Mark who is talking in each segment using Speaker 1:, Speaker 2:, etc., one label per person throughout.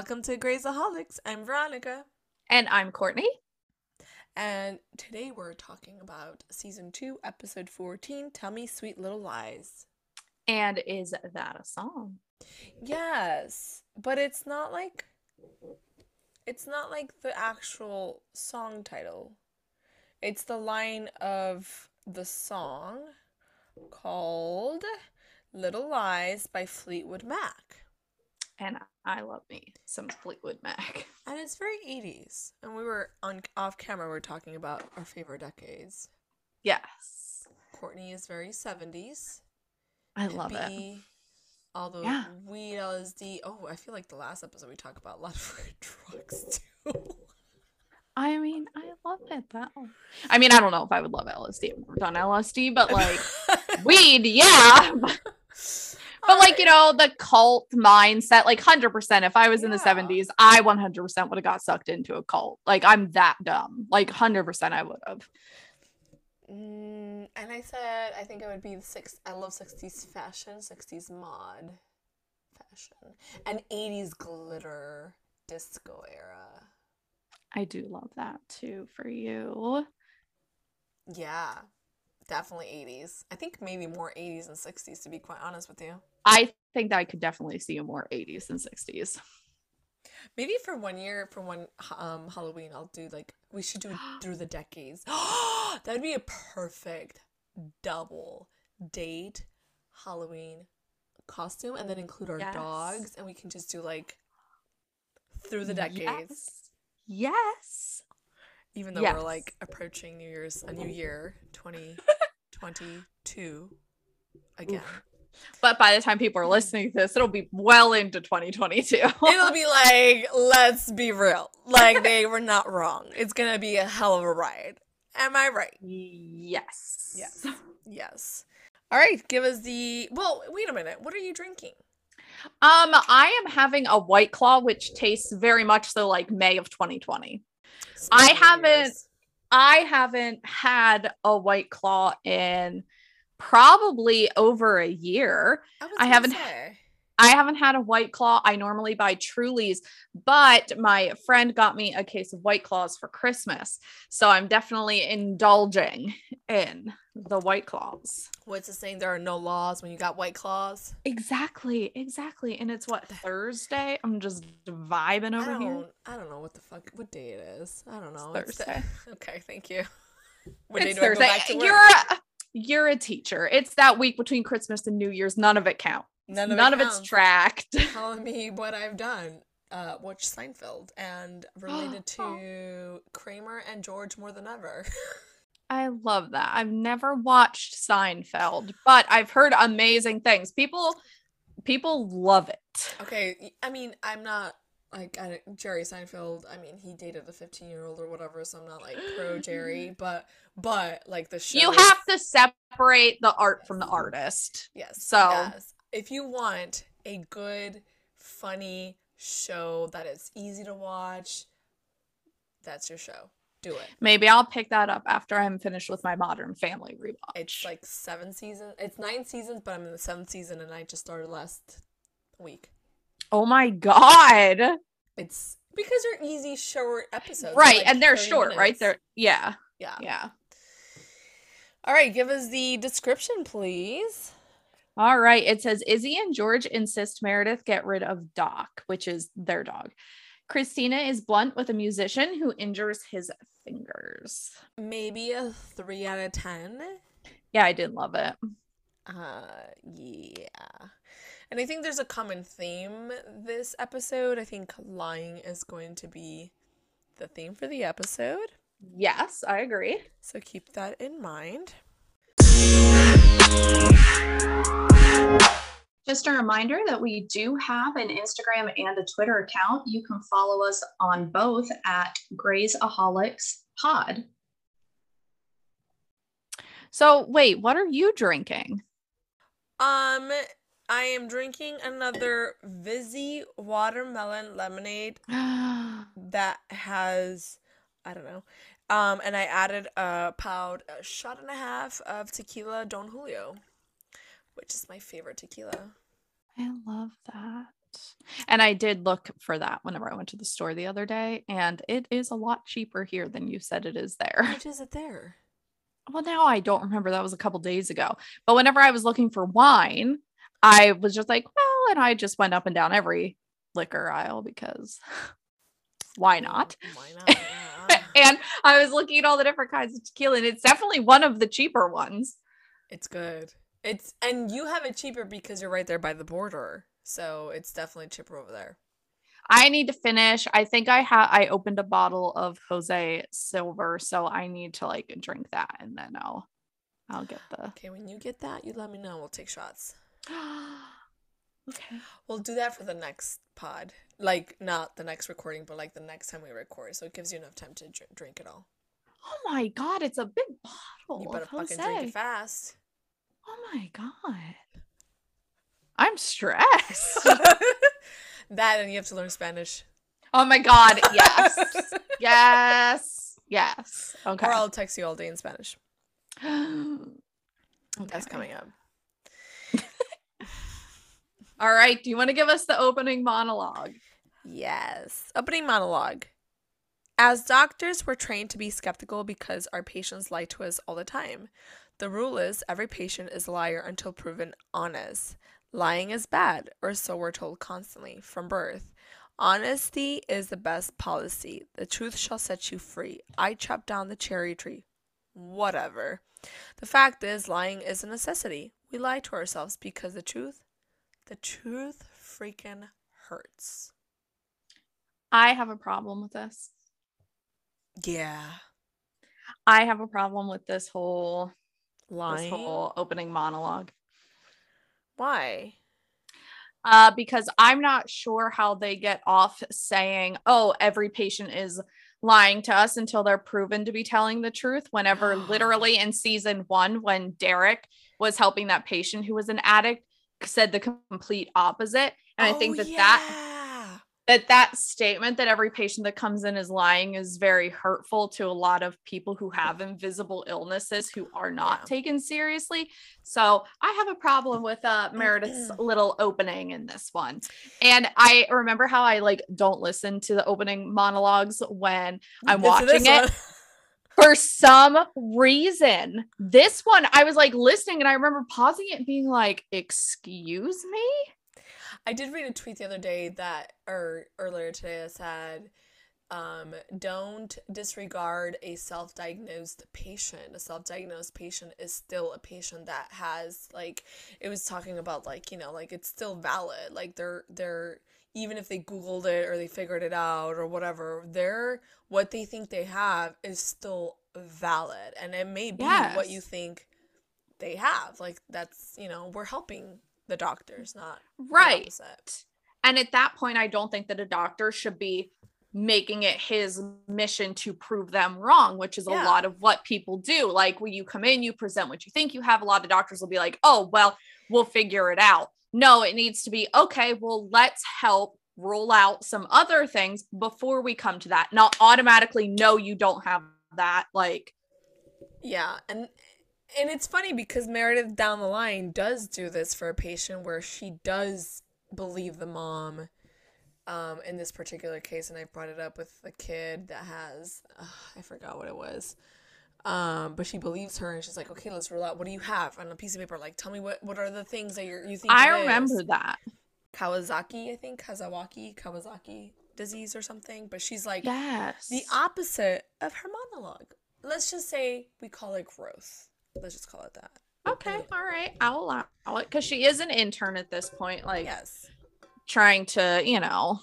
Speaker 1: Welcome to Greysaholics. I'm Veronica.
Speaker 2: And I'm Courtney.
Speaker 1: And today we're talking about season two, episode 14 Tell Me Sweet Little Lies.
Speaker 2: And is that a song?
Speaker 1: Yes, but it's not like it's not like the actual song title. It's the line of the song called Little Lies by Fleetwood Mac.
Speaker 2: And I love me some Fleetwood Mac.
Speaker 1: And it's very 80s. And we were on off camera we are talking about our favorite decades.
Speaker 2: Yes.
Speaker 1: Courtney is very 70s.
Speaker 2: I love it.
Speaker 1: The
Speaker 2: Yeah.
Speaker 1: weed, LSD. Oh, I feel like the last episode we talked about a lot of drugs too.
Speaker 2: I mean, I love it though. I mean, I don't know if I would love LSD. I've never done LSD, but like weed, yeah. But like, you know, the cult mindset, like 100%. If I was in the 70s, I 100% would have got sucked into a cult. Like, I'm that dumb. Like, 100% I would have.
Speaker 1: Mm, and I said I think it would be the six. I love '60s fashion, '60s mod fashion, and '80s glitter disco era.
Speaker 2: I do love that too for you.
Speaker 1: Yeah, definitely '80s. I think maybe more '80s and '60s to be quite honest with you.
Speaker 2: I think that I could definitely see a more 80s and 60s.
Speaker 1: Maybe for one year, for one um Halloween, I'll do like we should do it through the decades. that would be a perfect double date Halloween costume, and then include our
Speaker 2: Yes.
Speaker 1: dogs, and we can just do like through the decades.
Speaker 2: Yes. Yes.
Speaker 1: Even though
Speaker 2: Yes.
Speaker 1: we're like approaching New Year's, a new year, twenty twenty two, again.
Speaker 2: But by the time people are listening to this, it'll be well into 2022.
Speaker 1: It'll be like, let's be real. Like they were not wrong. It's gonna be a hell of a ride. Am I right?
Speaker 2: yes.
Speaker 1: Yes. Yes. All right, give us the. Well, wait a minute. What are you drinking?
Speaker 2: Um, I am having a white claw, which tastes very much so like May of 2020. I haven't-. I haven't had a white claw in probably over a year.
Speaker 1: I,
Speaker 2: I haven't-
Speaker 1: say.
Speaker 2: I haven't had a white claw. I normally buy Trulies, but my friend got me a case of white claws for Christmas. So I'm definitely indulging in the white claws.
Speaker 1: What's the saying? There are no laws when you got white claws.
Speaker 2: Exactly, exactly. And it's what Thursday? I'm just vibing over
Speaker 1: don't.
Speaker 2: here.
Speaker 1: I don't know what the fuck. What day it is? I don't know.
Speaker 2: It's Thursday.
Speaker 1: okay, thank you. What
Speaker 2: It's
Speaker 1: I
Speaker 2: Thursday.
Speaker 1: back to work?
Speaker 2: You're a, you're a teacher. It's that week between Christmas and New Year's. None of it counts.
Speaker 1: None of,
Speaker 2: None
Speaker 1: it
Speaker 2: of it's tracked.
Speaker 1: telling me what I've done. Uh, watch Seinfeld and related to Kramer and George more than ever.
Speaker 2: I love that. I've never watched Seinfeld, but I've heard amazing things. People people love it.
Speaker 1: okay, I mean, I'm not like I, Jerry Seinfeld. I mean, he dated a 15 year old or whatever, so I'm not like pro Jerry, mm-hmm. but but like the show.
Speaker 2: You have to separate the art from the artist.
Speaker 1: yes.
Speaker 2: so-
Speaker 1: yes. if you want a good, funny show that is easy to watch, that's your show. Do it.
Speaker 2: Maybe I'll pick that up after I'm finished with my Modern Family rewatch.
Speaker 1: It's like seven seasons. It's nine seasons, but I'm in the seventh season, and I just started last week.
Speaker 2: Oh my god.
Speaker 1: It's because they're easy, short episodes.
Speaker 2: right,
Speaker 1: like
Speaker 2: and they're
Speaker 1: 30
Speaker 2: short, right? They're yeah,
Speaker 1: yeah.
Speaker 2: yeah.
Speaker 1: All right, give us the description, please.
Speaker 2: All right. It says Izzy and George insist Meredith get rid of Doc, which is their dog. Cristina is blunt with a musician who injures his fingers.
Speaker 1: Maybe a three out of ten.
Speaker 2: Yeah, I did love it.
Speaker 1: Uh, yeah. And I think there's a common theme this episode. I think lying is going to be the theme for the episode.
Speaker 2: Yes, I agree.
Speaker 1: So keep that in mind.
Speaker 2: Just a reminder that we do have an Instagram and a Twitter account. You can follow us on both at Greysaholics Pod. So, wait, what are you drinking?
Speaker 1: Um, I am drinking another Vizzy watermelon lemonade that has, I don't know, um, and I added a pound, a shot and a half of tequila Don Julio, which is my favorite tequila.
Speaker 2: I love that. And I did look for that whenever I went to the store the other day, and it is a lot cheaper here than you said it is there.
Speaker 1: How much is it there?
Speaker 2: Well, now I don't remember. That was a couple days ago. But whenever I was looking for wine, I was just like, well, and I just went up and down every liquor aisle because why not?
Speaker 1: Why not?
Speaker 2: And I was looking at all the different kinds of tequila, and it's definitely one of the cheaper ones.
Speaker 1: it's good. It's and you have it cheaper because you're right there by the border. So it's definitely cheaper over there.
Speaker 2: I need to finish. I think I have I opened a bottle of Jose Silver, so I need to like drink that and then I'll I'll get the
Speaker 1: Okay, when you get that, you let me know. We'll take shots.
Speaker 2: Okay.
Speaker 1: We'll do that for the next pod. Like not the next recording, but like the next time we record. So it gives you enough time to dr- drink it all.
Speaker 2: Oh my god, it's a big bottle.
Speaker 1: You better fucking drink it fast.
Speaker 2: Oh my god. I'm stressed.
Speaker 1: that and you have to learn Spanish.
Speaker 2: oh my god, yes. yes. Yes. Okay.
Speaker 1: Or I'll text you all day in Spanish.
Speaker 2: okay.
Speaker 1: That's coming up.
Speaker 2: All right. Do you want to give us the opening monologue?
Speaker 1: Yes. Opening monologue. As doctors, we're trained to be skeptical because our patients lie to us all the time. The rule is every patient is a liar until proven honest. Lying is bad, or so we're told constantly from birth. Honesty is the best policy. The truth shall set you free. I chopped down the cherry tree. Whatever. The fact is, lying is a necessity. We lie to ourselves because the truth, the truth freaking hurts.
Speaker 2: I have a problem with this.
Speaker 1: Yeah.
Speaker 2: I have a problem with this whole
Speaker 1: Lying.
Speaker 2: this whole opening monologue.
Speaker 1: Why?
Speaker 2: Uh, because I'm not sure how they get off saying, "Oh, every patient is lying to us until they're proven to be telling the truth." Whenever literally in season one, when Derek was helping that patient who was an addict, said the complete opposite, and I think
Speaker 1: Oh,
Speaker 2: that that
Speaker 1: yeah.
Speaker 2: that that statement that every patient that comes in is lying is very hurtful to a lot of people who have invisible illnesses who are not
Speaker 1: Yeah.
Speaker 2: taken seriously so i have a problem with uh meredith's little opening in this one and i remember how i like don't listen to the opening monologues when i'm
Speaker 1: Listen
Speaker 2: watching it. for some reason this one i was like listening and i remember pausing it and being like excuse me
Speaker 1: I did read a tweet the other day that, or earlier today, that said, um, don't disregard a self diagnosed patient. A self diagnosed patient is still a patient that has, like, it was talking about, like, you know, like it's still valid. Like, they're, they're, even if they Googled it or they figured it out or whatever, they're, what they think they have is still valid. And it may be what you think they have. Like, that's, you know, we're helping the doctors, not the
Speaker 2: right
Speaker 1: opposite.
Speaker 2: And at that point, I don't think that a doctor should be making it his mission to prove them wrong, which is
Speaker 1: Yeah.
Speaker 2: a lot of what people do. Like when you come in, you present what you think you have. A lot of doctors will be like, oh, well, we'll figure it out. No, it needs to be, okay, well, let's help rule out some other things before we come to that. Not automatically, no, you don't have that. Like,
Speaker 1: Yeah, and and it's funny because Meredith down the line does do this for a patient where she does believe the mom. Um, in this particular case, and I brought it up with the kid that has, ugh, I forgot what it was. Um, but she believes her, and she's like, "Okay, let's rule out. What do you have on a piece of paper? Like, tell me what what are the things that you're, you think."
Speaker 2: I
Speaker 1: it is?"
Speaker 2: remember that.
Speaker 1: Kawasaki, I think Kawasaki, Kawasaki disease or something. But she's like,
Speaker 2: Yes.
Speaker 1: the opposite of her monologue. Let's just say we call it growth. Let's just call it that.
Speaker 2: okay. All right. I'll allow it because she is an intern at this point. Like,
Speaker 1: Yes.
Speaker 2: trying to, you know,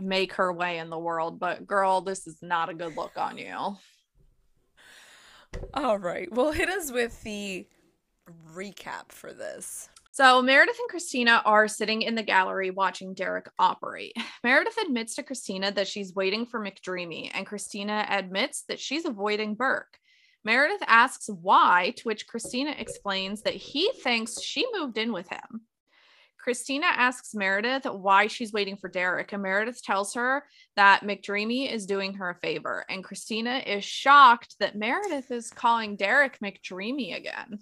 Speaker 2: make her way in the world. But girl, this is not a good look on you.
Speaker 1: All right. Well, hit us with the recap for this.
Speaker 2: So Meredith and Cristina are sitting in the gallery watching Derek operate. Meredith admits to Cristina that she's waiting for McDreamy, and Cristina admits that she's avoiding Burke. Meredith asks why, to which Cristina explains that he thinks she moved in with him. Cristina asks Meredith why she's waiting for Derek, and Meredith tells her that McDreamy is doing her a favor. And Cristina is shocked that Meredith is calling Derek McDreamy again.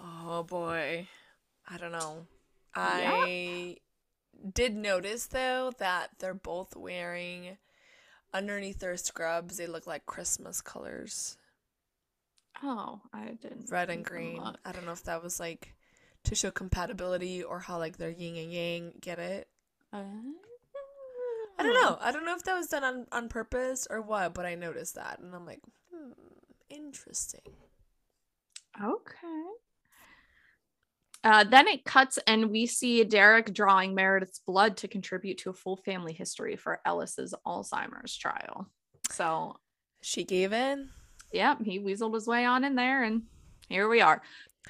Speaker 1: Oh boy. I don't know. I did notice though that they're both wearing underneath their scrubs. They look like Christmas colors,
Speaker 2: Oh, I didn't.
Speaker 1: red and green. I don't know if that was like to show compatibility or how like they're yin and yang. Get it?
Speaker 2: Uh,
Speaker 1: I don't know. I don't know if that was done on on purpose or what, but I noticed that, and I'm like, hmm, interesting.
Speaker 2: Okay. Uh, then it cuts, and we see Derek drawing Meredith's blood to contribute to a full family history for Ellis's Alzheimer's trial. So,
Speaker 1: She gave in.
Speaker 2: Yep, he weaseled his way on in there, and here we are.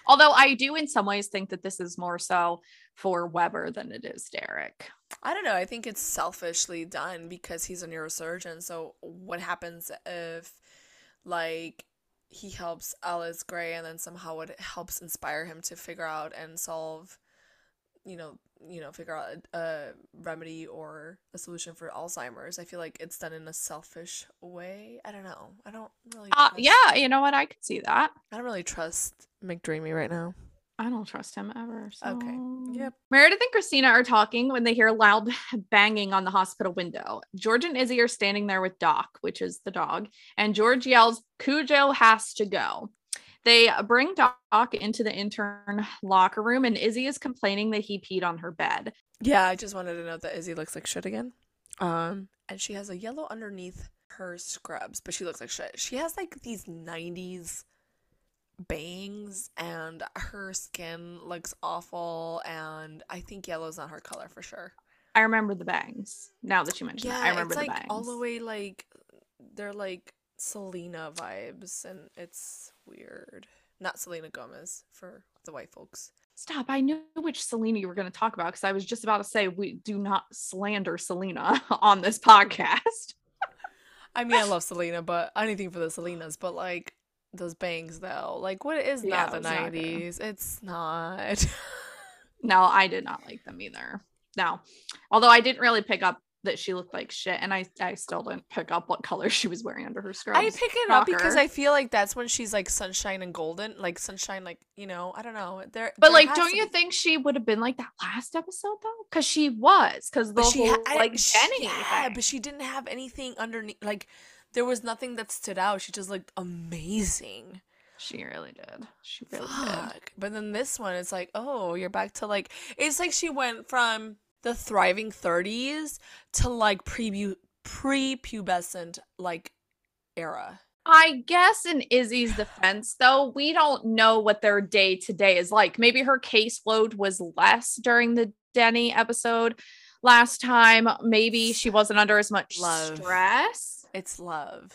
Speaker 2: Although I do, in some ways, think that this is more so for Weber than it is Derek.
Speaker 1: I don't know. I think it's selfishly done because he's a neurosurgeon. So what happens if, like, he helps Ellis Grey and then somehow it helps inspire him to figure out and solve, you know, you know, figure out a, a remedy or a solution for Alzheimer's. I feel like it's done in a selfish way. I don't know. I don't really.
Speaker 2: Uh, yeah, you know what? I could see that.
Speaker 1: I don't really trust McDreamy right now.
Speaker 2: I don't trust him ever.
Speaker 1: Okay. Yep.
Speaker 2: Meredith and Christina are talking when they hear loud banging on the hospital window. George and Izzy are standing there with Doc, which is the dog, and George yells, Cujo has to go. They bring Doc into the intern locker room, and Izzy is complaining that he peed on her bed.
Speaker 1: Yeah, I just wanted to note that Izzy looks like shit again. Um, and she has a yellow underneath her scrubs, but she looks like shit. She has like these 90s bangs and her skin looks awful and I think yellow's not her color for sure.
Speaker 2: I remember the bangs. Now that you mention
Speaker 1: Yeah,
Speaker 2: it, I remember
Speaker 1: it's
Speaker 2: the
Speaker 1: like
Speaker 2: bangs.
Speaker 1: all the way like they're like Selena vibes and it's weird. Not Selena Gomez for the white folks.
Speaker 2: Stop. I knew which Selena you were going to talk about because I was just about to say we do not slander Selena on this podcast.
Speaker 1: I mean, I love Selena, but anything for the Selenas, but like those bangs though, like what is
Speaker 2: Yeah,
Speaker 1: not the
Speaker 2: it's not
Speaker 1: nineties? It's not.
Speaker 2: No, I did not like them either. No. Although I didn't really pick up that she looked like shit, and I I still didn't pick up what color she was wearing under her scrubs.
Speaker 1: I pick it up because I feel like that's when she's like sunshine and golden, like sunshine, like you know, I don't know. There,
Speaker 2: But
Speaker 1: there
Speaker 2: like, don't you
Speaker 1: be-
Speaker 2: think she would have been like that last episode though? Because she was. Because the
Speaker 1: she
Speaker 2: whole
Speaker 1: ha- I-
Speaker 2: like
Speaker 1: she-
Speaker 2: Jenny.
Speaker 1: yeah,
Speaker 2: thing.
Speaker 1: but she didn't have anything underneath. Like there was nothing that stood out. She just looked amazing.
Speaker 2: she really did. She really did.
Speaker 1: But then this one, it's like, oh, you're back to like, it's like she went from the thriving 30s to like pre pre-pubescent like era.
Speaker 2: I guess in Izzy's defense, though, we don't know what their day to day is like. Maybe her caseload was less during the Denny episode last time. Maybe she wasn't under as much
Speaker 1: Love.
Speaker 2: stress.
Speaker 1: It's love.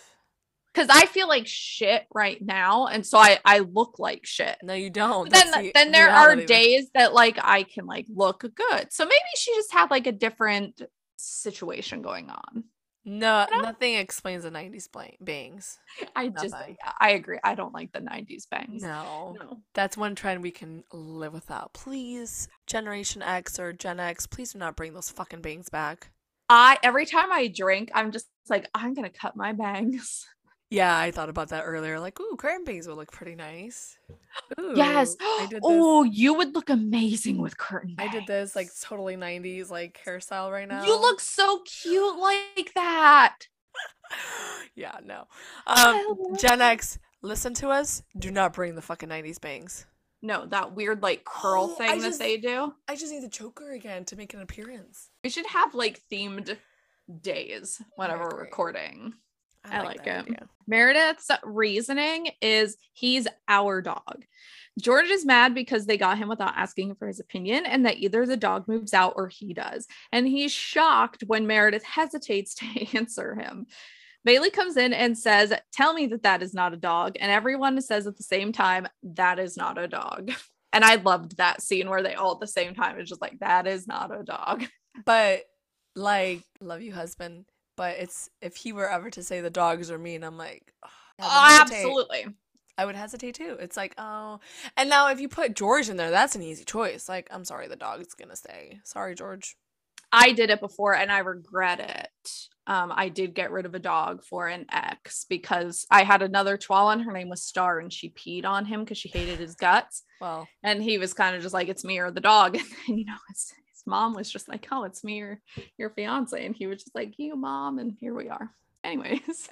Speaker 2: Because I feel like shit right now. And so I, I look like shit.
Speaker 1: No, you don't.
Speaker 2: But then
Speaker 1: the
Speaker 2: then there are days that like I can like look good. So maybe she just had like a different situation going on.
Speaker 1: No,
Speaker 2: You know?
Speaker 1: nothing explains the 90s blang- bangs.
Speaker 2: I just I agree. I don't like the 90s bangs.
Speaker 1: No.
Speaker 2: No.
Speaker 1: That's one trend we can live without. Please, Generation X or Gen X, please do not bring those fucking bangs back.
Speaker 2: I every time I drink, I'm just like, I'm gonna cut my bangs.
Speaker 1: Yeah, I thought about that earlier. Like, ooh, curtain bangs would look pretty nice. Ooh,
Speaker 2: yes.
Speaker 1: I.
Speaker 2: Oh, you would look amazing with curtain
Speaker 1: I did this like totally 90s like hairstyle right now.
Speaker 2: You look so cute like that.
Speaker 1: yeah, no.
Speaker 2: I
Speaker 1: Um, Gen. X, listen to us. Do not bring the fucking 90s bangs.
Speaker 2: No, that weird like curl
Speaker 1: Oh, I
Speaker 2: thing
Speaker 1: just-
Speaker 2: that they do.
Speaker 1: I just need the choker again to make an appearance.
Speaker 2: We should have like themed days whenever we're recording. I like
Speaker 1: that
Speaker 2: it.
Speaker 1: idea.
Speaker 2: Meredith's reasoning is he's our dog. George is mad because they got him without asking for his opinion, and that either the dog moves out or he does. And he's shocked when Meredith hesitates to answer him. Bailey comes in and says, Tell me that that is not a dog. And everyone says at the same time, That is not a dog. And I loved that scene where they all at the same time is just like, That is not a dog.
Speaker 1: But like, love you, husband. But it's if he were ever to say the dogs are mean, I'm like, "Ugh, I
Speaker 2: Oh, absolutely.
Speaker 1: I would hesitate too. It's like, oh, and now if you put George in there, that's an easy choice. Like, I'm sorry, the dog's gonna stay. Sorry, George.
Speaker 2: I did it before and I regret it. Um, I did get rid of a dog for an ex because I had another Chihuahua and her name was Star and she peed on him because she hated his guts.
Speaker 1: Well,
Speaker 2: And he was kind of just like, it's me or the dog. And you know, his mom was just like, "Oh, it's me, your your fiance," and he was just like, "You, mom," and here we are. Anyways,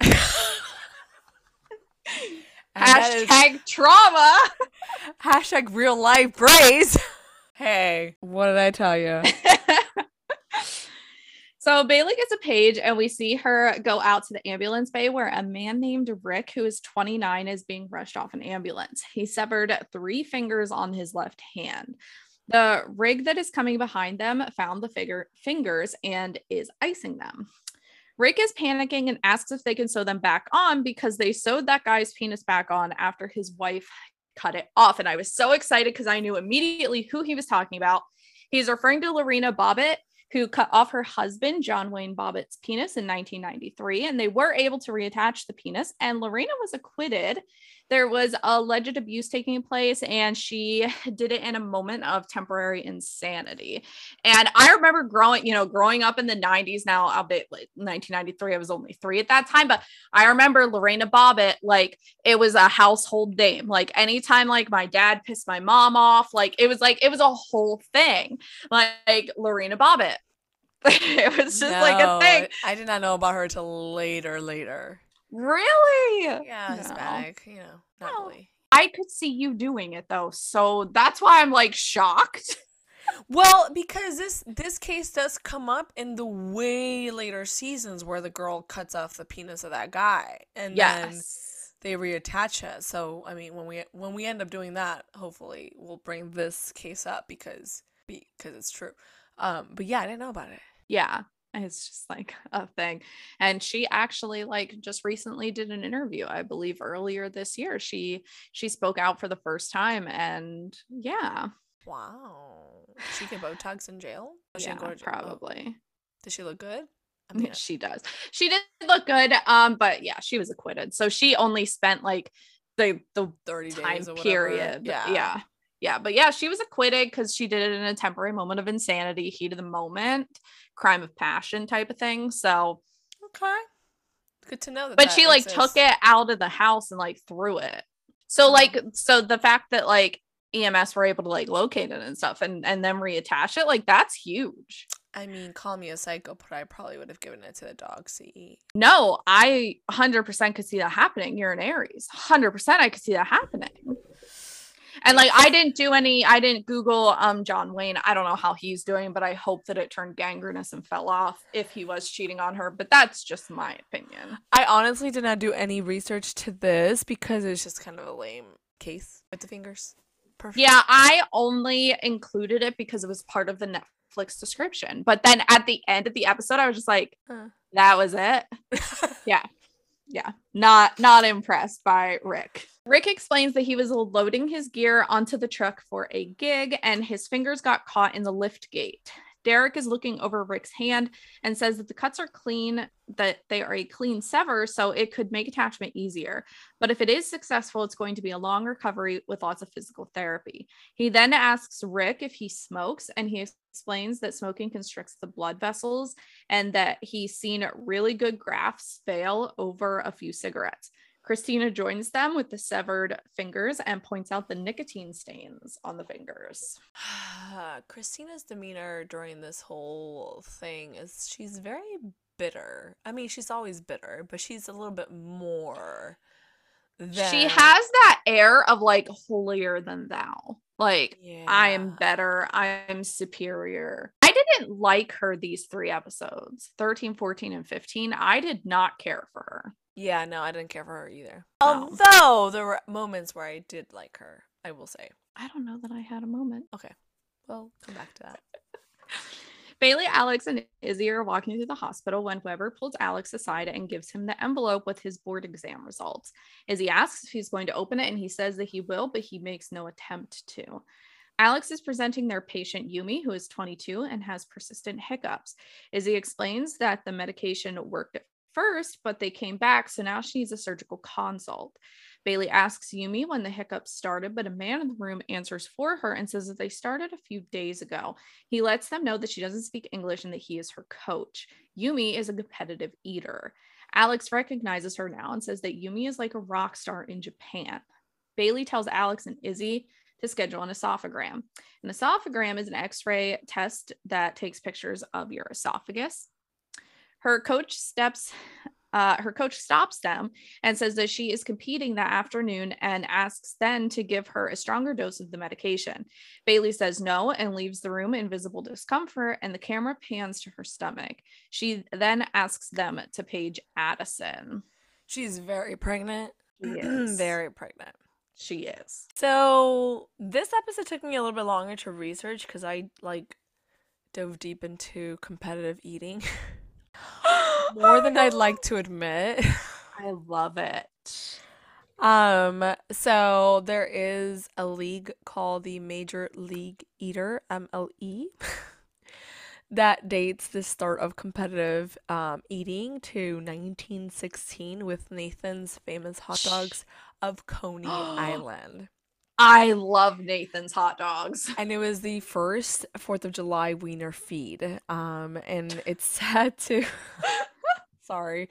Speaker 1: that is-
Speaker 2: hashtag trauma.
Speaker 1: hashtag real life praise. hey, what did I tell you?
Speaker 2: so Bailey gets a page, and we see her go out to the ambulance bay where a man named Rick, who is 29, is being rushed off an ambulance. He severed three fingers on his left hand. The rig that is coming behind them found the figure fingers and is icing them. Rick is panicking and asks if they can sew them back on because they sewed that guy's penis back on after his wife cut it off. And I was so excited because I knew immediately who he was talking about. He's referring to Lorena Bobbitt, who cut off her husband, John Wayne Bobbitt's penis in 1993. And they were able to reattach the penis, and Lorena was acquitted. There was alleged abuse taking place, and she did it in a moment of temporary insanity. And I remember growing, you know, growing up in the 90s. Now, I'll be like 1993, I was only three at that time, but I remember Lorena Bobbitt, like it was a household name. Like anytime, like my dad pissed my mom off, like it was like it was a whole thing. Like, like Lorena Bobbitt. it was just like a thing.
Speaker 1: I did not know about her till later, later.
Speaker 2: Really?
Speaker 1: Yeah,
Speaker 2: No.
Speaker 1: Hispanic, you know, not
Speaker 2: No.
Speaker 1: really.
Speaker 2: I could see you doing it though. So that's why I'm like shocked.
Speaker 1: Well, because this this case does come up in the way later seasons where the girl cuts off the penis of that guy, and then they reattach it. So, I mean, when we when we end up doing that, hopefully we'll bring this case up because because it's true. Um, but yeah, I didn't know about it.
Speaker 2: Yeah. It's just like a thing. And she actually like just recently did an interview, I believe earlier this year. She she spoke out for the first time and yeah.
Speaker 1: Wow, she get Botox in jail. Oh,
Speaker 2: yeah,
Speaker 1: didn't go to jail. Oh,
Speaker 2: probably.
Speaker 1: Does she look good? I mean,
Speaker 2: she does. She did look good. Um, but yeah, she was acquitted. So she only spent like the the
Speaker 1: thirty
Speaker 2: time
Speaker 1: days
Speaker 2: period.
Speaker 1: Yeah,
Speaker 2: Yeah. Yeah. But yeah, she was acquitted because she did it in a temporary moment of insanity, heat of the moment, crime of passion type of thing. So,
Speaker 1: Okay, good to know that.
Speaker 2: but
Speaker 1: that
Speaker 2: she like
Speaker 1: exists.
Speaker 2: took it out of the house and like threw it. So, hmm. like, so the fact that like EMS were able to like locate it and stuff and and then reattach it, like that's huge.
Speaker 1: I mean, call me a psycho, but I probably would have given it to the dogs to eat.
Speaker 2: No, I 100% could see that happening. You're an Aries. 100% I could see that happening. And like I didn't do any I didn't google um John Wayne. I don't know how he's doing, but I hope that it turned gangrenous and fell off if he was cheating on her, but that's just my opinion.
Speaker 1: I honestly did not do any research to this because it's just kind of a lame case with the fingers. Perfect.
Speaker 2: Yeah, I only included it because it was part of the Netflix description. But then at the end of the episode I was just like
Speaker 1: Huh.
Speaker 2: that was it. yeah not not impressed by rick. Rick explains that he was loading his gear onto the truck for a gig and his fingers got caught in the lift gate derek is looking over rick's hand and says that the cuts are clean that they are a clean sever so it could make attachment easier but if it is successful it's going to be a long recovery with lots of physical therapy he then asks rick if he smokes and he explains that smoking constricts the blood vessels and that he's seen really good grafts fail over a few cigarettes. Cristina joins them with the severed fingers and points out the nicotine stains on the fingers.
Speaker 1: Cristina's demeanor during this whole thing is she's very bitter. I mean, she's always bitter, but she's a little bit more. Than...
Speaker 2: She has that air of like holier than thou. Like,
Speaker 1: Yeah.
Speaker 2: I am better, I am superior. I didn't like her these three episodes 13, 14, and 15. I did not care for her.
Speaker 1: Yeah, no, I didn't care for her either.
Speaker 2: No.
Speaker 1: Although there were moments where I did like her, I will say.
Speaker 2: I don't know that I had a moment. Okay.
Speaker 1: Well, come back to that.
Speaker 2: Bailey, Alex, and Izzy are walking through the hospital when Weber pulls Alex aside and gives him the envelope with his board exam results. Izzy asks if he's going to open it, and he says that he will, but he makes no attempt to. Alex is presenting their patient Yumi, who is 22 and has persistent hiccups. Izzy explains that the medication worked at first, but they came back, so now she needs a surgical consult. Bailey asks Yumi when the hiccups started, but a man in the room answers for her and says that they started a few days ago. He lets them know that she doesn't speak English and that he is her coach. Yumi is a competitive eater. Alex recognizes her now and says that Yumi is like a rock star in Japan. Bailey tells Alex and Izzy to schedule an esophagram. An esophagram is an x ray test that takes pictures of your esophagus. Her coach steps uh, her coach stops them and says that she is competing that afternoon and asks then to give her a stronger dose of the medication. Bailey says no and leaves the room in visible discomfort, and the camera pans to her stomach. She then asks them to page Addison.
Speaker 1: She's very pregnant.
Speaker 2: She is.
Speaker 1: very pregnant.
Speaker 2: She is.
Speaker 1: So this episode took me a little bit longer to research because I like dove deep into competitive eating more than I'd like to admit.
Speaker 2: I love it.
Speaker 1: Um, so there is a league called the Major League Eater MLE that dates the start of competitive um, eating to 1916 with Nathan's famous hot dogs of Coney Island.
Speaker 2: I love Nathan's hot dogs.
Speaker 1: And it was the first Fourth of July wiener feed. Um, and it's set to sorry.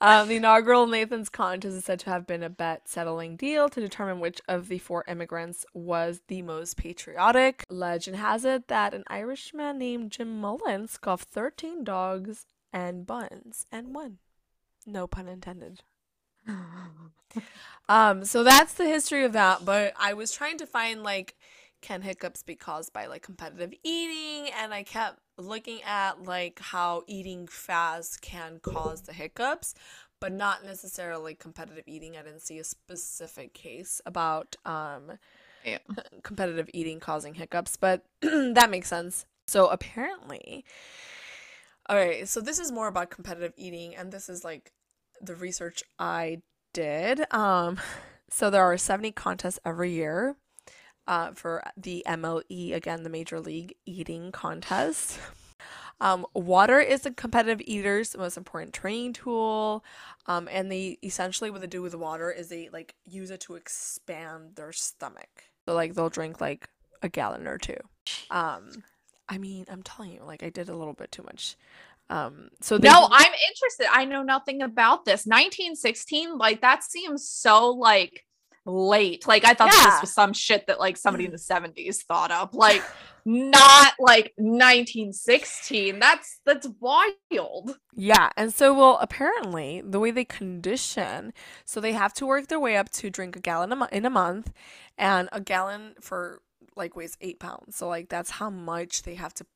Speaker 1: Um, the inaugural Nathan's contest is said to have been a bet settling deal to determine which of the four immigrants was the most patriotic. Legend has it that an Irishman named Jim Mullen scoffed 13 dogs and buns and won. No pun intended. Um, so that's the history of that. But I was trying to find like, can hiccups be caused by like competitive eating? And I kept looking at like how eating fast can cause the hiccups, but not necessarily competitive eating. I didn't see a specific case about um
Speaker 2: Yeah.
Speaker 1: competitive eating causing hiccups, but that makes sense. So apparently, all right, so this is more about competitive eating, and this is like the research I did. Um, so there are 70 contests every year uh, for the MLE, again, the Major League Eating Contest. Um, water is a competitive eater's most important training tool. Um, and they essentially what they do with water is they like use it to expand their stomach. So like they'll drink like a gallon or two. Um, I mean, I'm telling you, like I did a little bit too much. Um, so they
Speaker 2: No, I'm interested. I know nothing about this. 1916, like that seems so like late. Like I thought
Speaker 1: Yeah.
Speaker 2: this was some shit that like somebody in the 70s thought up. Like not like 1916. That's that's wild.
Speaker 1: Yeah, and so well, apparently the way they condition, so they have to work their way up to drink a gallon a mo- in a month, and a gallon for like weighs eight pounds. So like that's how much they have to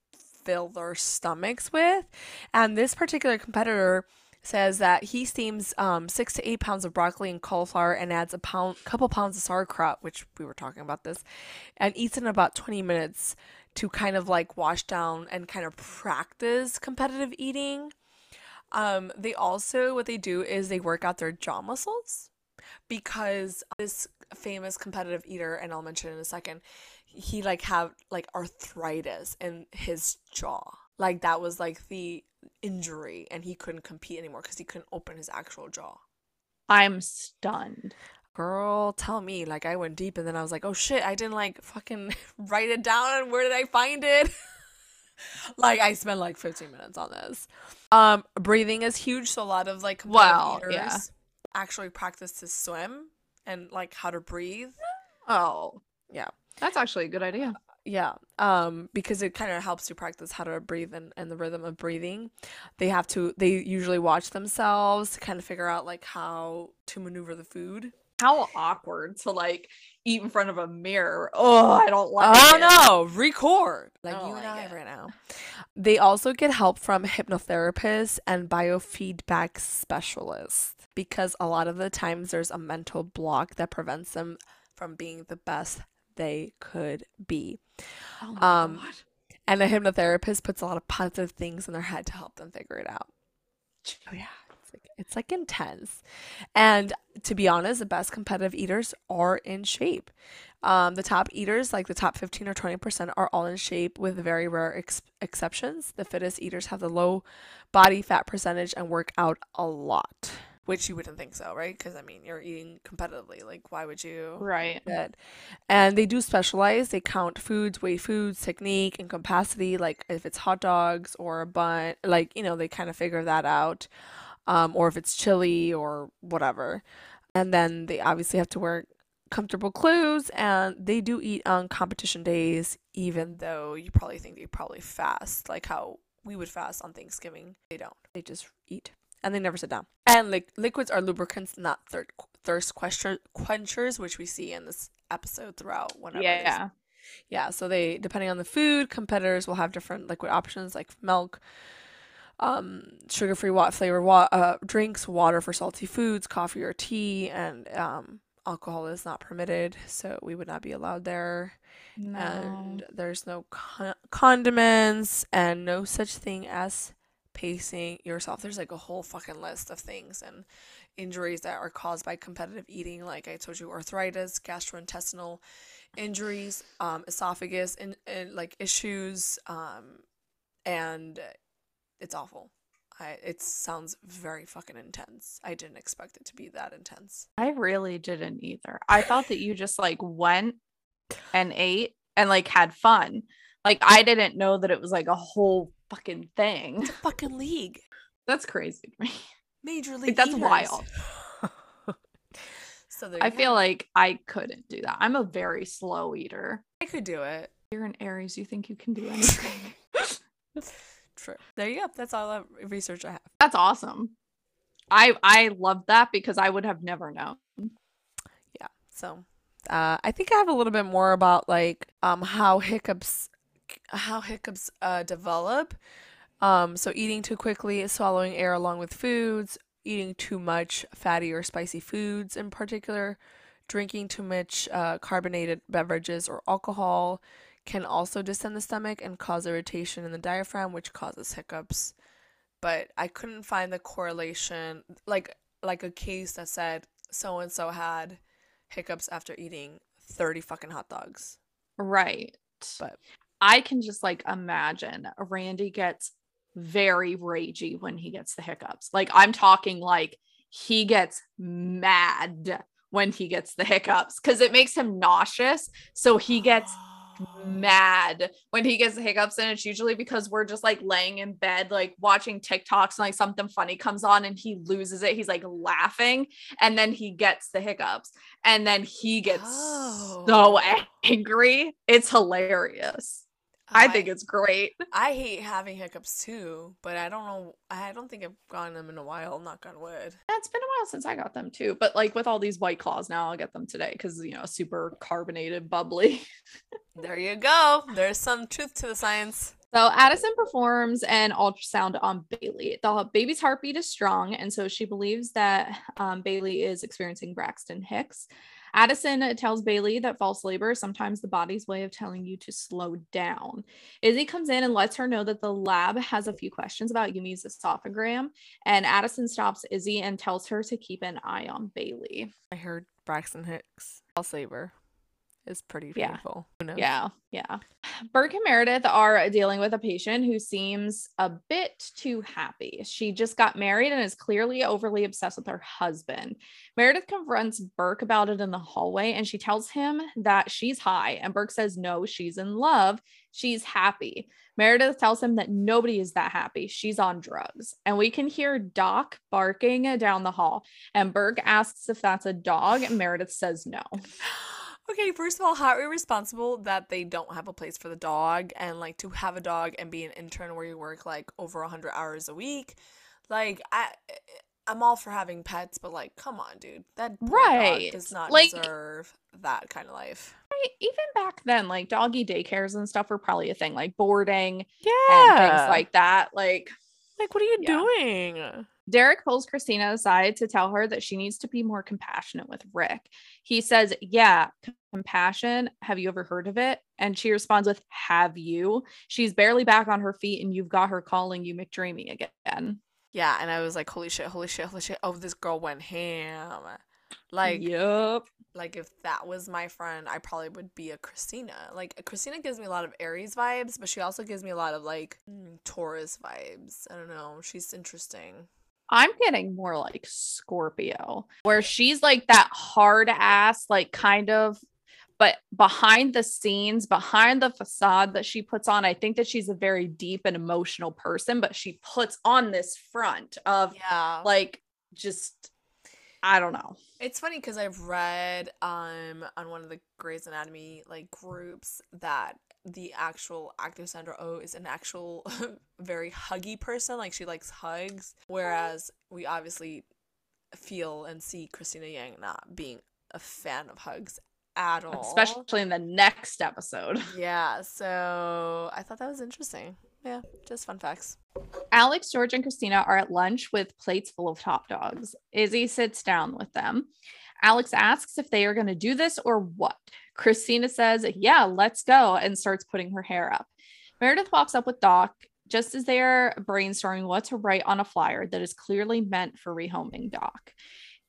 Speaker 1: fill their stomachs with. And this particular competitor says that he steams um, six to eight pounds of broccoli and cauliflower and adds a pound, couple pounds of sauerkraut, which we were talking about this, and eats in about 20 minutes to kind of like wash down and kind of practice competitive eating. Um, they also what they do is they work out their jaw muscles because this famous competitive eater, and I'll mention in a second, he like have like arthritis in his jaw. Like that was like the injury, and he couldn't compete anymore because he couldn't open his actual jaw.
Speaker 2: I'm stunned.
Speaker 1: Girl, tell me. Like I went deep, and then I was like, oh shit, I didn't like fucking write it down. And where did I find it? like I spent like 15 minutes on this. Um, breathing is huge, so a lot of like
Speaker 2: Well, yeah.
Speaker 1: actually practice to swim and like how to breathe.
Speaker 2: Oh,
Speaker 1: Yeah.
Speaker 2: that's actually a good idea.
Speaker 1: Yeah, um, because it kind of helps you practice how to breathe and, and the rhythm of breathing. They have to, they usually watch themselves to kind of figure out like how to maneuver the food.
Speaker 2: How awkward to like eat in front of a mirror. Oh, I don't like
Speaker 1: Oh
Speaker 2: it.
Speaker 1: no, record like
Speaker 2: don't
Speaker 1: you and
Speaker 2: like
Speaker 1: I
Speaker 2: it.
Speaker 1: right now. They also get help from hypnotherapists and biofeedback specialists because a lot of the times there's a mental block that prevents them from being the best they could be.
Speaker 2: Oh
Speaker 1: Um,
Speaker 2: God.
Speaker 1: And a hypnotherapist puts a lot of positive things in their head to help them figure it out. Oh yeah, it's like it's like intense. And to be honest, the best competitive eaters are in shape. Um, the top eaters, like the top 15 or 20%, are all in shape with very rare ex- exceptions. The fittest eaters have the low body fat percentage and work out a lot, which you wouldn't think so, right? Because I mean, you're eating competitively. Like, why would you?
Speaker 2: Right.
Speaker 1: And they do specialize. They count foods, weigh foods, technique, and capacity. Like if it's hot dogs or a bun, like, you know, they kind of figure that out. Um, or if it's chili or whatever. And then they obviously have to wear comfortable clothes and they do eat on competition days even though you probably think they probably fast like how we would fast on Thanksgiving. They don't. They just eat and they never sit down. And like liquids are lubricants, not thir- thirst question- quenchers, which we see in this episode throughout. Whenever
Speaker 2: Yeah.
Speaker 1: yeah. So they depending on the food, competitors will have different liquid options like milk, um, sugar-free wa- flavor wa- uh, drinks, water for salty foods, coffee or tea, and um, alcohol is not permitted, so we would not be allowed there
Speaker 2: No.
Speaker 1: and there's no con- condiments and no such thing as pacing yourself. There's like a whole fucking list of things and injuries that are caused by competitive eating, like I told you, arthritis, gastrointestinal injuries, um, esophagus, and, and like issues, um, and it's awful. I, it sounds very fucking intense. I didn't expect it to be that intense.
Speaker 2: I really didn't either. I thought that you just like went and ate and like had fun. Like I didn't know that it was like a whole fucking thing.
Speaker 1: It's a fucking league.
Speaker 2: That's crazy to me.
Speaker 1: Major league.
Speaker 2: that's
Speaker 1: eaters.
Speaker 2: wild.
Speaker 1: so there
Speaker 2: I feel like I couldn't do that. I'm a very slow eater.
Speaker 1: I could do it.
Speaker 2: You're an Aries. You think you can do anything?
Speaker 1: True. There you go. That's all the research I have.
Speaker 2: That's awesome. I I love that because I would have never known.
Speaker 1: Yeah. So, uh, I think I have a little bit more about like um how hiccups how hiccups uh develop. Um, so eating too quickly, swallowing air along with foods, eating too much fatty or spicy foods in particular, drinking too much uh, carbonated beverages or alcohol can also distend the stomach and cause irritation in the diaphragm, which causes hiccups. But I couldn't find the correlation, like like a case that said so and so had hiccups after eating 30 fucking hot dogs.
Speaker 2: Right.
Speaker 1: But-
Speaker 2: I can just like imagine Randy gets very ragey when he gets the hiccups. Like I'm talking like he gets mad when he gets the hiccups because it makes him nauseous. So he gets mad when he gets the hiccups and it's usually because we're just like laying in bed like watching TikToks and like something funny comes on and he loses it he's like laughing and then he gets the hiccups and then he gets so
Speaker 1: Oh.
Speaker 2: angry it's hilarious I think it's great
Speaker 1: I hate having hiccups too, but I don't know. I don't think I've gotten them in a while. Knock on wood.
Speaker 2: it's been a while since I got them too but like with all these white claws now I'll get them today because you know super carbonated bubbly
Speaker 1: There you go. There's some truth to the science.
Speaker 2: So Addison performs an ultrasound on Bailey. The baby's heartbeat is strong, and so she believes that um, Bailey is experiencing Braxton Hicks. Addison tells Bailey that false labor is sometimes the body's way of telling you to slow down. Izzy comes in and lets her know that the lab has a few questions about Yumi's esophagram, and Addison stops Izzy and tells her to keep an eye on Bailey.
Speaker 1: I heard Braxton Hicks. False labor is pretty
Speaker 2: Yeah.
Speaker 1: painful. Who knows?
Speaker 2: Yeah, yeah. Burke and Meredith are dealing with a patient who seems a bit too happy. She just got married and is clearly overly obsessed with her husband. Meredith confronts Burke about it in the hallway and she tells him that she's high. And Burke says, No, she's in love. She's happy. Meredith tells him that nobody is that happy. She's on drugs. And we can hear Doc barking down the hall. And Burke asks if that's a dog. And Meredith says no.
Speaker 1: Okay, first of all, how irresponsible that they don't have a place for the dog and like to have a dog and be an intern where you work like over 100 hours a week. Like I I'm all for having pets, but like come on, dude. That poor dog
Speaker 2: Right.
Speaker 1: does not
Speaker 2: Like-
Speaker 1: deserve that kind of life.
Speaker 2: Right, even back then, like doggy daycares and stuff were probably a thing, like boarding
Speaker 1: Yeah.
Speaker 2: and things like that. Like
Speaker 1: like what are you
Speaker 2: Yeah.
Speaker 1: doing?
Speaker 2: Derek pulls Cristina aside to tell her that she needs to be more compassionate with Rick. He says, Yeah, compassion. Have you ever heard of it? And she responds with, Have you? She's barely back on her feet, and you've got her calling you McDreamy again.
Speaker 1: Yeah, and I was like, holy shit, holy shit, holy shit. Oh, this girl went ham. Like
Speaker 2: yep.
Speaker 1: like if that was my friend, I probably would be a Cristina. Like Cristina gives me a lot of Aries vibes, but she also gives me a lot of like mm, Taurus vibes. I don't know. She's interesting.
Speaker 2: I'm getting more like Scorpio, where she's like that hard ass, like kind of, but behind the scenes, behind the facade that she puts on, I think that she's a very deep and emotional person, but she puts on this front of
Speaker 1: Yeah.
Speaker 2: like just, I don't know.
Speaker 1: It's funny because I've read um on one of the Grey's Anatomy like groups that the actual actor Sandra O oh is an actual very huggy person. Like she likes hugs, whereas we obviously feel and see Cristina Yang not being a fan of hugs at all.
Speaker 2: Especially in the next episode.
Speaker 1: Yeah, so I thought that was interesting. Yeah, just fun facts.
Speaker 2: Alex, George, and Cristina are at lunch with plates full of hot dogs. Izzie sits down with them. Alex asks if they are going to do this or what. Cristina says, Yeah, let's go, and starts putting her hair up. Meredith walks up with Doc just as they are brainstorming what to write on a flyer that is clearly meant for rehoming Doc.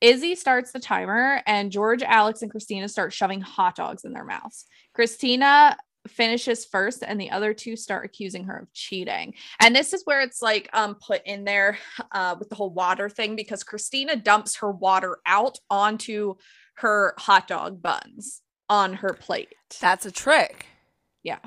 Speaker 2: Izzie starts the timer, and George, Alex, and Cristina start shoving hot dogs in their mouths. Cristina finishes first and the other two start accusing her of cheating and this is where it's like um put in there uh with the whole water thing because cristina dumps her water out onto her hot dog buns on her plate
Speaker 1: that's a trick
Speaker 2: yeah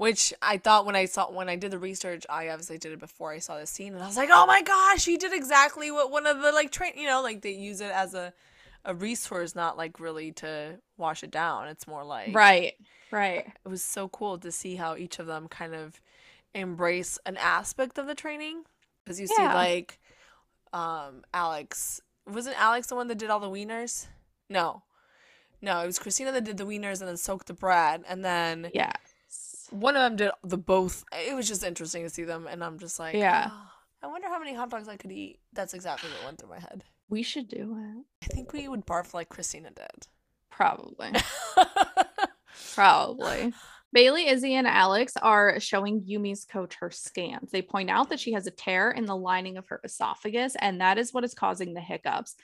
Speaker 1: which I thought when I saw when I did the research, I obviously did it before I saw the scene, and I was like, oh my gosh, she did exactly what one of the like train, you know, like they use it as a a resource, not like really to wash it down. It's more like
Speaker 2: right, right.
Speaker 1: It was so cool to see how each of them kind of embrace an aspect of the training because you yeah. see like um Alex wasn't Alex the one that did all the wieners? No. No, it was Cristina that did the wieners and then soaked the bread and then
Speaker 2: yeah
Speaker 1: one of them did the both. It was just interesting to see them, and I'm just like,
Speaker 2: yeah.
Speaker 1: Oh, I wonder how many hot dogs I could eat. That's exactly what went through my head.
Speaker 2: We should do it.
Speaker 1: I think we would barf like Cristina did.
Speaker 2: Probably. Probably. Bailey, Izzie, and Alex are showing Yumi's coach her scans. They point out that she has a tear in the lining of her esophagus, and that is what is causing the hiccups.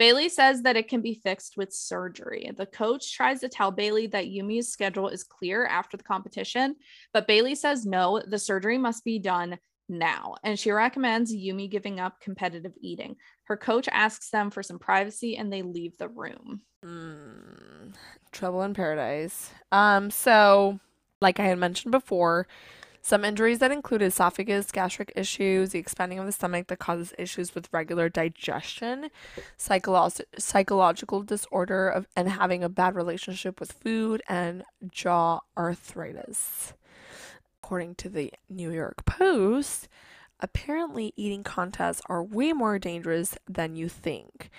Speaker 2: Bailey says that it can be fixed with surgery. The coach tries to tell Bailey that Yumi's schedule is clear after the competition, but Bailey says no, the surgery must be done now. And she recommends Yumi giving up competitive eating. Her coach asks them for some privacy and they leave the room.
Speaker 1: Mm, trouble in paradise. Um, so like I had mentioned before, some injuries that include esophagus, gastric issues, the expanding of the stomach that causes issues with regular digestion, psycholo- psychological disorder of and having a bad relationship with food, and jaw arthritis. According to the New York Post, apparently eating contests are way more dangerous than you think.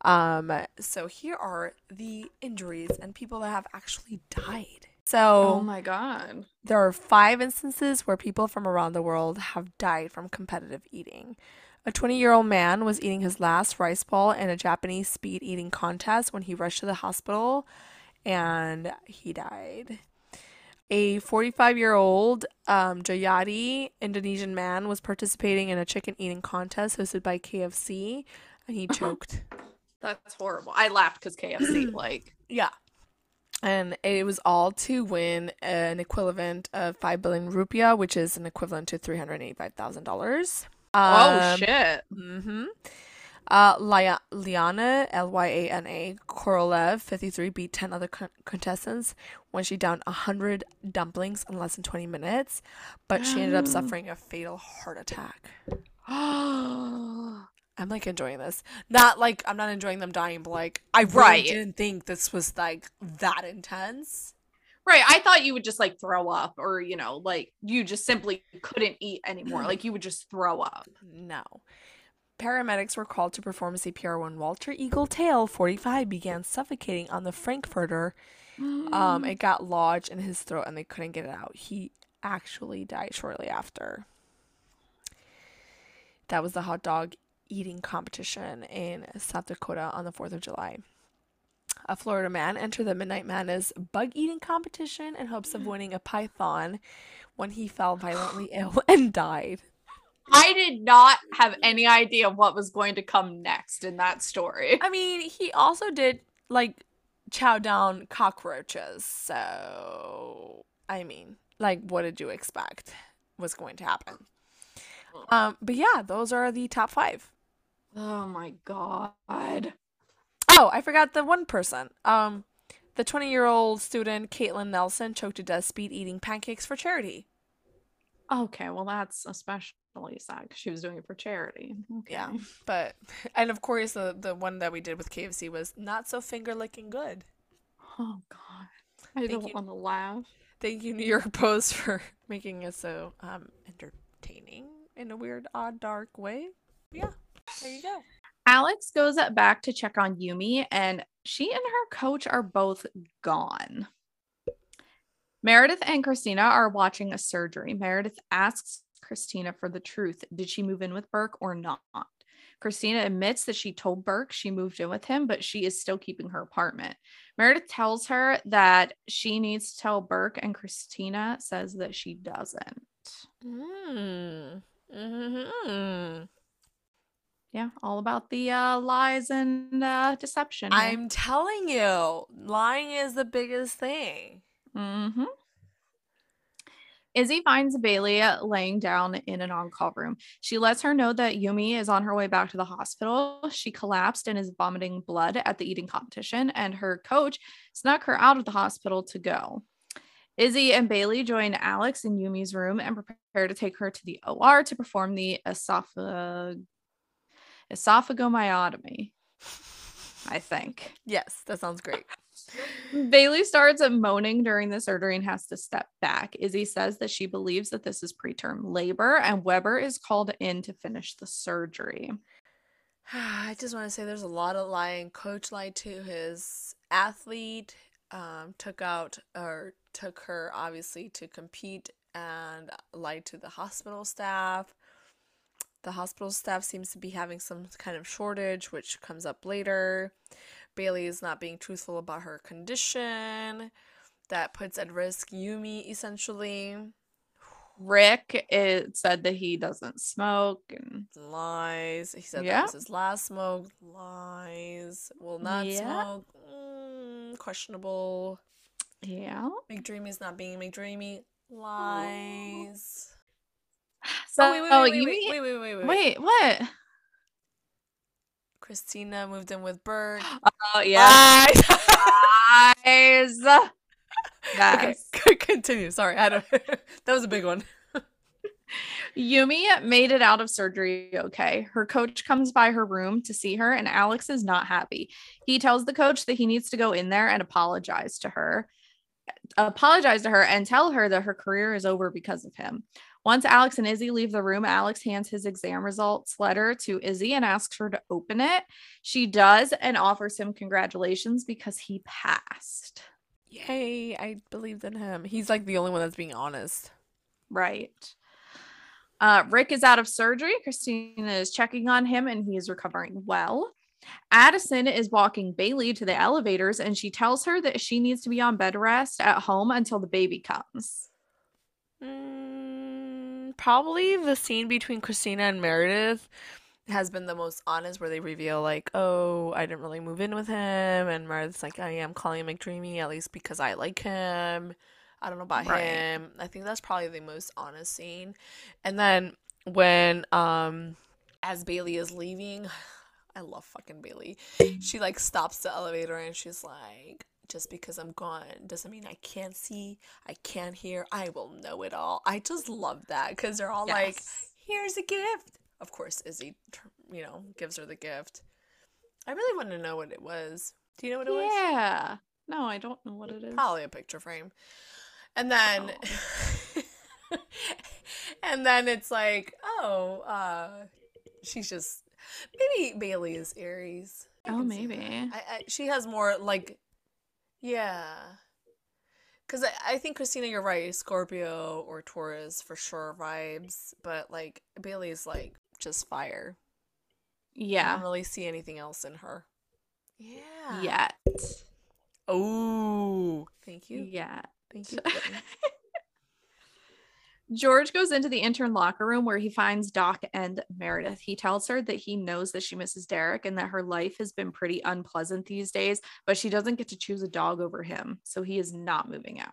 Speaker 1: Um, so here are the injuries and people that have actually died. So,
Speaker 2: oh my God.
Speaker 1: There are five instances where people from around the world have died from competitive eating. A 20 year old man was eating his last rice ball in a Japanese speed eating contest when he rushed to the hospital and he died. A 45 year old um, Jayadi Indonesian man was participating in a chicken eating contest hosted by KFC and he choked.
Speaker 2: That's horrible. I laughed because KFC, like.
Speaker 1: Yeah and it was all to win an equivalent of 5 billion rupiah, which is an equivalent to $385,000.
Speaker 2: Um, oh, shit.
Speaker 1: Mm-hmm. Uh, Lyana, L Y A N A, Korolev, 53, beat 10 other con- contestants when she downed 100 dumplings in less than 20 minutes, but she ended up suffering a fatal heart attack. I'm like enjoying this. Not like I'm not enjoying them dying, but like I really right. didn't think this was like that intense.
Speaker 2: Right. I thought you would just like throw up or, you know, like you just simply couldn't eat anymore. like you would just throw up.
Speaker 1: No. Paramedics were called to perform CPR when Walter Eagle Tail, 45, began suffocating on the Frankfurter. Um, it got lodged in his throat and they couldn't get it out. He actually died shortly after. That was the hot dog eating competition in South Dakota on the 4th of July. A Florida man entered the Midnight Madness bug eating competition in hopes of winning a python when he fell violently ill and died.
Speaker 2: I did not have any idea what was going to come next in that story.
Speaker 1: I mean, he also did like chow down cockroaches. So, I mean, like, what did you expect was going to happen? Um, but yeah, those are the top five.
Speaker 2: Oh my god.
Speaker 1: Oh, I forgot the one person. Um, the 20 year old student Caitlin Nelson choked to death speed eating pancakes for charity.
Speaker 2: Okay, well that's a special definitely sad 'cause she was doing it for charity.
Speaker 1: Yeah. But and of course the the one that we did with KFC was not so finger licking good.
Speaker 2: Oh God, I
Speaker 1: Thank
Speaker 2: don't
Speaker 1: you.
Speaker 2: want to laugh.
Speaker 1: Thank you, New York Post, for making it so um entertaining in a weird, odd, dark way. Yeah, there you go.
Speaker 2: Alex goes back to check on Yumi, and she and her coach are both gone. Meredith and Cristina are watching a surgery. Meredith asks Cristina for the truth. Did she move in with Burke or not? Cristina admits that she told Burke she moved in with him, but she is still keeping her apartment. Meredith tells her that she needs to tell Burke, and Cristina says that she doesn't.
Speaker 1: Mm. hmm
Speaker 2: Yeah, all about the uh, lies and uh, deception. here.
Speaker 1: I'm telling you, lying is the biggest thing.
Speaker 2: Mm-hmm. Izzie finds Bailey uh, laying down in an on call room. She lets her know that Yumi is on her way back to the hospital. She collapsed and is vomiting blood at the eating competition, and her coach snuck her out of the hospital to go. Izzie and Bailey join Alex in Yumi's room and prepare to take her to the OR to perform the esophag- esophagomyotomy, I think.
Speaker 1: Yes, that sounds great.
Speaker 2: Bailey starts moaning during the surgery and has to step back. Izzie says that she believes that this is preterm labor, and Webber is called in to finish the surgery.
Speaker 1: I just want to say there's a lot of lying. Coach lied to his athlete, um, took out or took her obviously to compete and lied to the hospital staff. The hospital staff seems to be having some kind of shortage, which comes up later. Bailey is not being truthful about her condition. That puts at risk Yumi essentially.
Speaker 2: Rick it said that he doesn't smoke, and
Speaker 1: Lies. He said
Speaker 2: Yeah.
Speaker 1: that was his last smoke. Lies. Will not
Speaker 2: Yeah.
Speaker 1: smoke. Mm, questionable.
Speaker 2: yeah.
Speaker 1: McDreamy's not being McDreamy. Lies.
Speaker 2: So
Speaker 1: oh wait, wait,
Speaker 2: oh,
Speaker 1: wait, wait,
Speaker 2: you
Speaker 1: wait,
Speaker 2: mean-
Speaker 1: wait, wait, wait, wait.
Speaker 2: wait, what?
Speaker 1: Cristina moved in with Bert.
Speaker 2: Oh yeah,
Speaker 1: Lies.
Speaker 2: guys.
Speaker 1: okay,
Speaker 2: Guys.
Speaker 1: continue. Sorry, I don't. that was a big one.
Speaker 2: Yumi made it out of surgery okay. Her coach comes by her room to see her, and Alex is not happy. He tells the coach that he needs to go in there and apologize to her, apologize to her, and tell her that her career is over because of him. Once Alex and Izzie leave the room, Alex hands his exam results letter to Izzie and asks her to open it. She does and offers him congratulations because he passed.
Speaker 1: Yay! I believed in him. He's like the only one that's being honest.
Speaker 2: Right. Uh, Rick is out of surgery. Cristina is checking on him and he is recovering well. Addison is walking Bailey to the elevators and she tells her that she needs to be on bed rest at home until the baby comes.
Speaker 1: Mm, probably the scene between Cristina and Meredith has been the most honest, where they reveal like, "Oh, I didn't really move in with him," and Meredith's like, "I am calling him McDreamy at least because I like him. I don't know about
Speaker 2: Right.
Speaker 1: him." I think that's probably the most honest scene. And then when um, as Bailey is leaving, I love fucking Bailey. She like stops the elevator and she's like, just because I'm gone doesn't mean I can't see, I can't hear, I will know it all. I just love that because they're all like, here's a gift. Of course, Izzie, you know, gives her the gift. I really want to know what it was. Do you know what it was?
Speaker 2: Yeah. No, I don't know what it is.
Speaker 1: Probably a picture frame. And then and then it's like, oh, uh she's just maybe Bailey is Aries. I
Speaker 2: Oh, maybe.
Speaker 1: I, I, she has more like yeah. Cause I, I think Cristina, you're right, Scorpio or Taurus for sure vibes, but like Bailey's like just fire.
Speaker 2: Yeah.
Speaker 1: I don't really see anything else in her. Yeah.
Speaker 2: Yet.
Speaker 1: Oh, thank you.
Speaker 2: Yeah.
Speaker 1: Thank you.
Speaker 2: George goes into the intern locker room where he finds Doc and Meredith. He tells her that he knows that she misses Derek and that her life has been pretty unpleasant these days, but she doesn't get to choose a dog over him. So he is not moving out.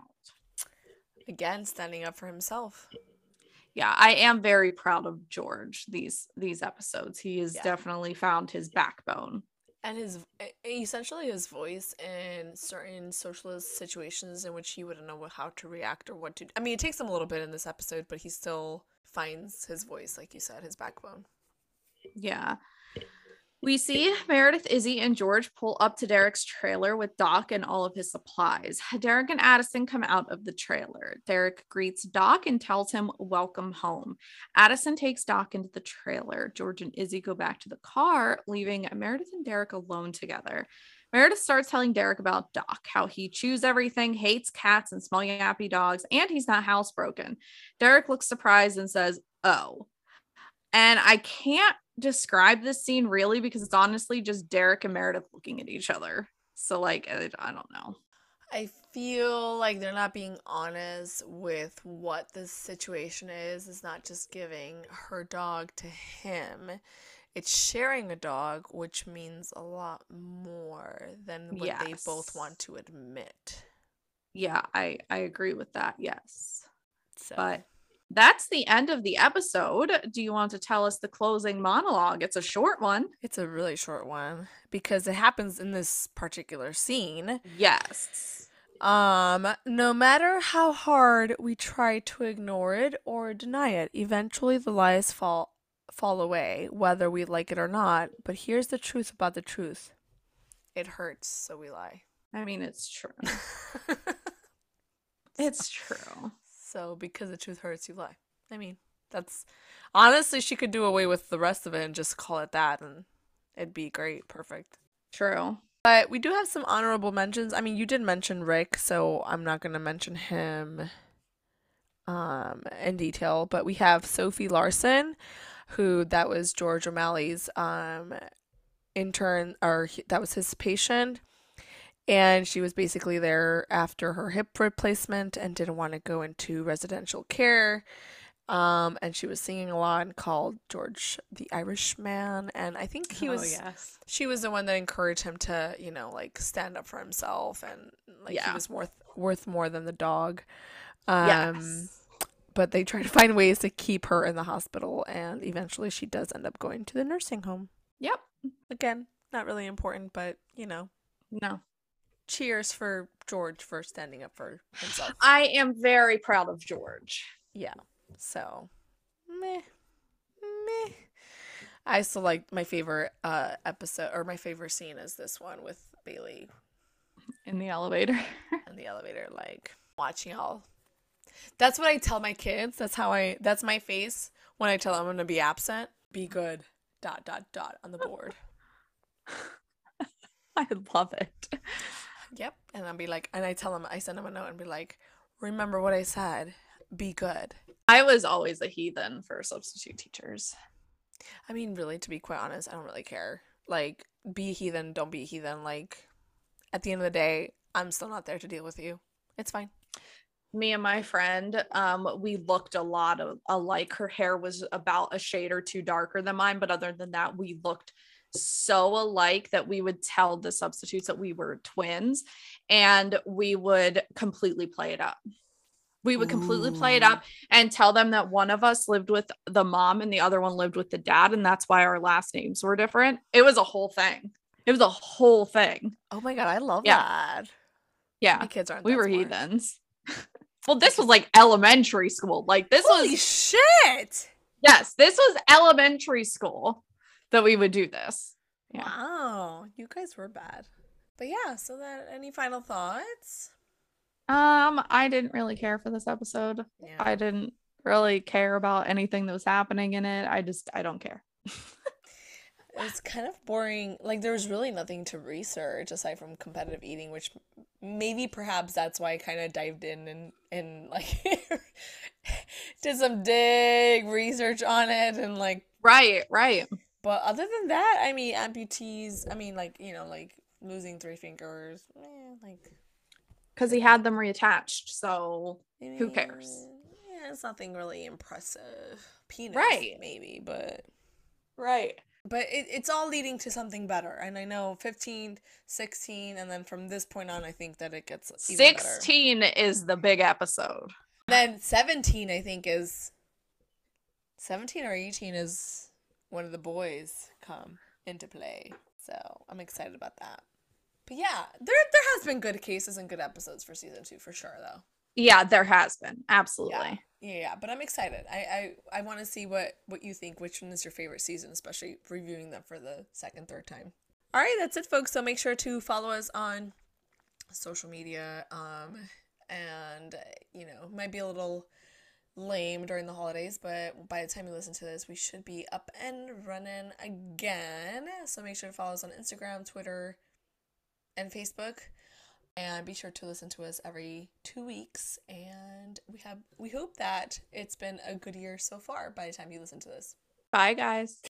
Speaker 1: Again, standing up for himself.
Speaker 2: Yeah, I am very proud of George these these episodes. He has
Speaker 1: Yeah.
Speaker 2: definitely found his backbone.
Speaker 1: And his essentially his voice in certain socialist situations in which he wouldn't know how to react or what to. I mean, it takes him a little bit in this episode, but he still finds his voice, like you said, his backbone.
Speaker 2: Yeah. We see Meredith, Izzie, and George pull up to Derek's trailer with Doc and all of his supplies. Derek and Addison come out of the trailer. Derek greets Doc and tells him, Welcome home. Addison takes Doc into the trailer. George and Izzie go back to the car, leaving Meredith and Derek alone together. Meredith starts telling Derek about Doc, how he chews everything, hates cats and small yappy dogs, and he's not housebroken. Derek looks surprised and says, Oh. And I can't describe this scene really because it's honestly just Derek and Meredith looking at each other. So, like, I, I don't know.
Speaker 1: I feel like they're not being honest with what the situation is. It's not just giving her dog to him it's sharing a dog, which means a lot more than what yes. they both want to admit.
Speaker 2: Yeah, I I agree with that. Yes. So. But that's the end of the episode. Do you want to tell us the closing monologue? It's a short one.
Speaker 1: It's a really short one because it happens in this particular scene.
Speaker 2: Yes.
Speaker 1: Um, no matter how hard we try to ignore it or deny it, eventually the lies fall fall away, whether we like it or not. But here's the truth about the truth it hurts, so we lie.
Speaker 2: I mean, it's true. it's true.
Speaker 1: So, because the truth hurts, you lie. I mean, that's honestly, she could do away with the rest of it and just call it that, and it'd be great. Perfect.
Speaker 2: True.
Speaker 1: But we do have some honorable mentions. I mean, you did mention Rick, so I'm not going to mention him um in detail, but we have Sophie Larson who that was George O'Malley's um, intern, or he, that was his patient. And she was basically there after her hip replacement and didn't want to go into residential care. Um, and she was singing a lot and called George the Irishman. And I think he oh, was, oh, yes. she was the one that encouraged him to, you know, like stand up for himself and like yeah. he was worth, worth more than the dog. Um, yes but they try to find ways to keep her in the hospital and eventually she does end up going to the nursing home.
Speaker 2: Yep.
Speaker 1: Again, not really important, but you know.
Speaker 2: No.
Speaker 1: Cheers for George for standing up for himself.
Speaker 2: I am very proud of George.
Speaker 1: Yeah. So, meh. Meh. I still like my favorite uh episode or my favorite scene is this one with Bailey
Speaker 2: in the elevator.
Speaker 1: in the elevator like watching all that's what I tell my kids. That's how I that's my face when I tell them I'm gonna be absent. Be good. Dot dot dot on the board.
Speaker 2: I love it.
Speaker 1: Yep. And I'll be like and I tell them I send them a note and be like, remember what I said. Be good.
Speaker 2: I was always a heathen for substitute teachers.
Speaker 1: I mean, really, to be quite honest, I don't really care. Like, be a heathen, don't be a heathen. Like, at the end of the day, I'm still not there to deal with you. It's fine
Speaker 2: me and my friend um we looked a lot of alike her hair was about a shade or two darker than mine but other than that we looked so alike that we would tell the substitutes that we were twins and we would completely play it up we would completely Ooh. play it up and tell them that one of us lived with the mom and the other one lived with the dad and that's why our last names were different it was a whole thing it was a whole thing
Speaker 1: oh my god i love yeah. that
Speaker 2: yeah my kids aren't we were smart. heathens well, this was like elementary school. Like this was
Speaker 1: Holy
Speaker 2: was
Speaker 1: shit.
Speaker 2: Yes, this was elementary school that we would do this.
Speaker 1: Yeah. Wow, you guys were bad. But yeah, so that any final thoughts?
Speaker 2: Um, I didn't really care for this episode. Yeah. I didn't really care about anything that was happening in it. I just I don't care.
Speaker 1: it's kind of boring. Like there was really nothing to research aside from competitive eating, which maybe perhaps that's why I kind of dived in and and like did some dig research on it and like
Speaker 2: right, right.
Speaker 1: But other than that, I mean amputees. I mean like you know like losing three fingers, eh, like
Speaker 2: because he had them reattached. So who cares?
Speaker 1: Yeah, it's nothing really impressive. Penis, right? Maybe, but
Speaker 2: right
Speaker 1: but it, it's all leading to something better and i know 15 16 and then from this point on i think that it gets
Speaker 2: 16 better. is the big episode
Speaker 1: then 17 i think is 17 or 18 is one of the boys come into play so i'm excited about that but yeah there there has been good cases and good episodes for season two for sure though
Speaker 2: Yeah, there has been. Absolutely.
Speaker 1: Yeah, yeah, but I'm excited. I I, I want to see what what you think. Which one is your favorite season, especially reviewing them for the second, third time. All right, that's it, folks. So make sure to follow us on social media. Um, and you know, might be a little lame during the holidays, but by the time you listen to this, we should be up and running again. So make sure to follow us on Instagram, Twitter, and Facebook. And be sure to listen to us every two weeks. And we have we hope that it's been a good year so far by the time you listen to this.
Speaker 2: Bye guys